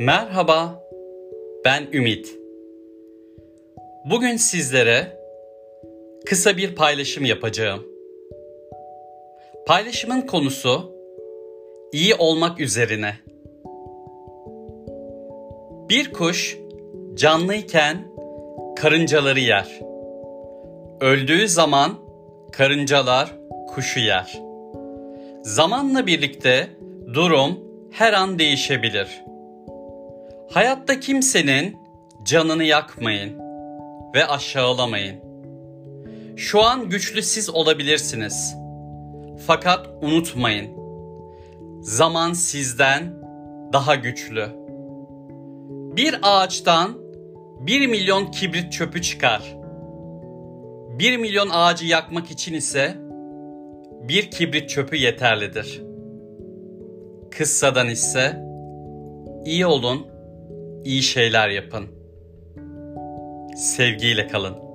Merhaba, ben Ümit. Bugün sizlere kısa bir paylaşım yapacağım. Paylaşımın konusu iyi olmak üzerine. Bir kuş canlıyken karıncaları yer. Öldüğü zaman karıncalar kuşu yer. Zamanla birlikte durum her an değişebilir. Hayatta kimsenin canını yakmayın ve aşağılamayın. Şu an güçlü siz olabilirsiniz. Fakat unutmayın. Zaman sizden daha güçlü. Bir ağaçtan bir milyon kibrit çöpü çıkar. Bir milyon ağacı yakmak için ise bir kibrit çöpü yeterlidir. Kıssadan ise iyi olun, iyi şeyler yapın. Sevgiyle kalın.